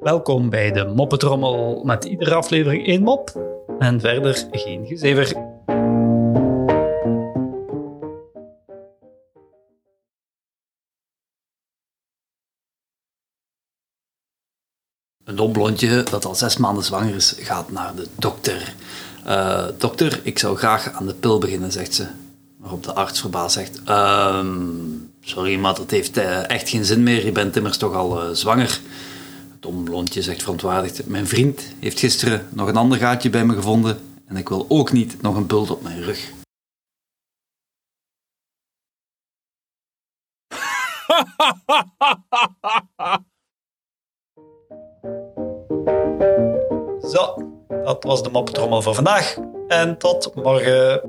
Welkom bij de Moppetrommel met iedere aflevering één mop en verder geen gezever. Een dom blondje dat al zes maanden zwanger is, gaat naar de dokter. Eh, dokter, ik zou graag aan de pil beginnen, zegt ze. Waarop de arts verbaasd zegt: "Ehm, Sorry, maar dat heeft eh, echt geen zin meer. Je bent immers toch al eh, zwanger. Het dom blondje zegt verontwaardigd: Mijn vriend heeft gisteren nog een ander gaatje bij me gevonden. En ik wil ook niet nog een bult op mijn rug. Zo, dat was de Moppetrommel voor vandaag. En tot morgen.